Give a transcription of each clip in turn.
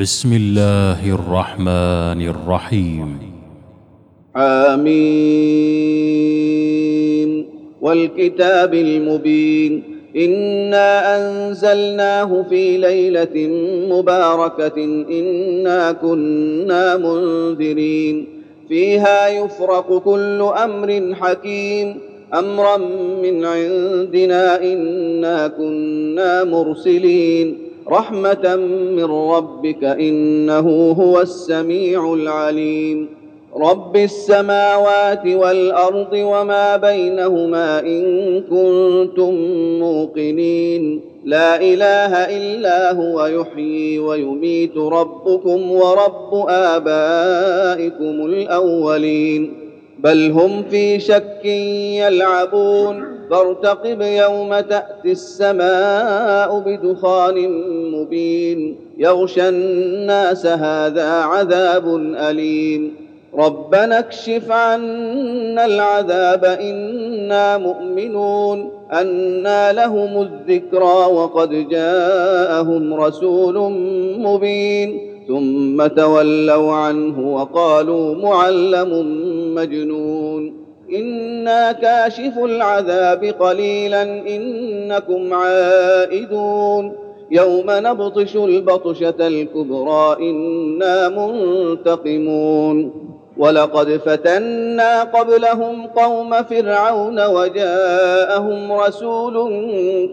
بسم الله الرحمن الرحيم حميم والكتاب المبين انا انزلناه في ليله مباركه انا كنا منذرين فيها يفرق كل أمر حكيم امرا من عندنا انا كنا مرسلين رحمة من ربك إنه هو السميع العليم. رب السماوات والأرض وما بينهما إن كنتم موقنين. لا إله إلا هو يحيي ويميت ربكم ورب آبائكم الأولين. بل هم في شك يلعبون. فارتقب يوم تأتي السماء بدخان مبين. يغشى الناس هذا عذاب أليم. ربنا اكشف عنا العذاب إنا مؤمنون. انى لهم الذكرى وقد جاءهم رسول مبين. ثم تولوا عنه وقالوا معلم مجنون. إنا كاشف العذاب قليلا إنكم عائدون. يوم نبطش البطشة الكبرى إنا منتقمون. ولقد فتنا قبلهم قوم فرعون وجاءهم رسول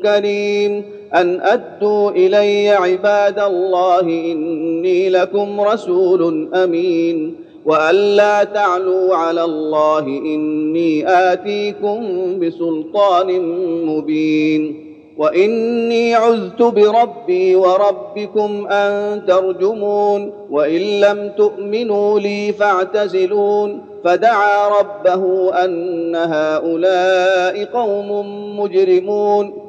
كريم. أن أدوا إلي عباد الله إني لكم رسول أمين وأن لا تعلوا على الله إني آتيكم بسلطان مبين وإني عذت بربي وربكم أن ترجمون وإن لم تؤمنوا لي فاعتزلون فدعا ربه أن هؤلاء قوم مجرمون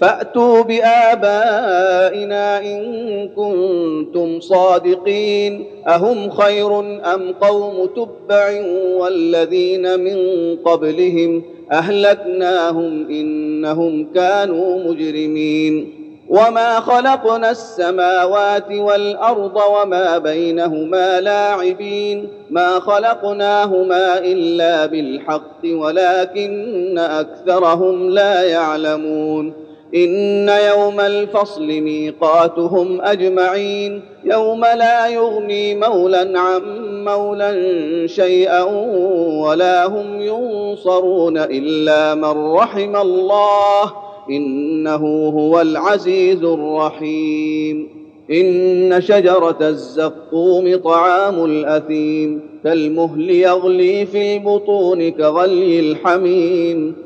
فأتوا بآبائنا إن كنتم صادقين. أهم خير أم قوم تبع والذين من قبلهم أهلكناهم إنهم كانوا مجرمين. وما خلقنا السماوات والأرض وما بينهما لاعبين. ما خلقناهما إلا بالحق ولكن أكثرهم لا يعلمون. إن يوم الفصل ميقاتهم أجمعين يوم لا يغني مولى عن مولى شيئا ولا هم ينصرون إلا من رحم الله إنه هو العزيز الرحيم. إن شجرة الزقوم طعام الأثيم كالمهل يغلي في البطون كغلي الحميم.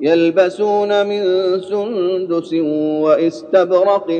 يلبسون من سندس واستبرق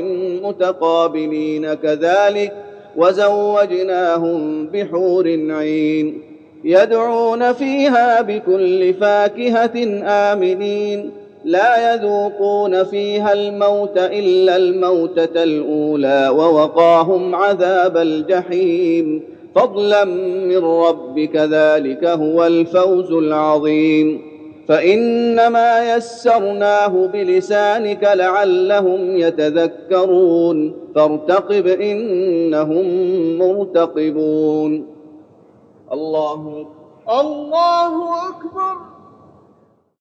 متقابلين كذلك وزوجناهم بحور عين يدعون فيها بكل فاكهة آمنين لا يذوقون فيها الموت إلا الموتة الأولى ووقاهم عذاب الجحيم فضلا من ربك ذلك هو الفوز العظيم فإنما يسرناه بلسانك لعلهم يتذكرون فارتقب إنهم مرتقبون. الله الله أكبر.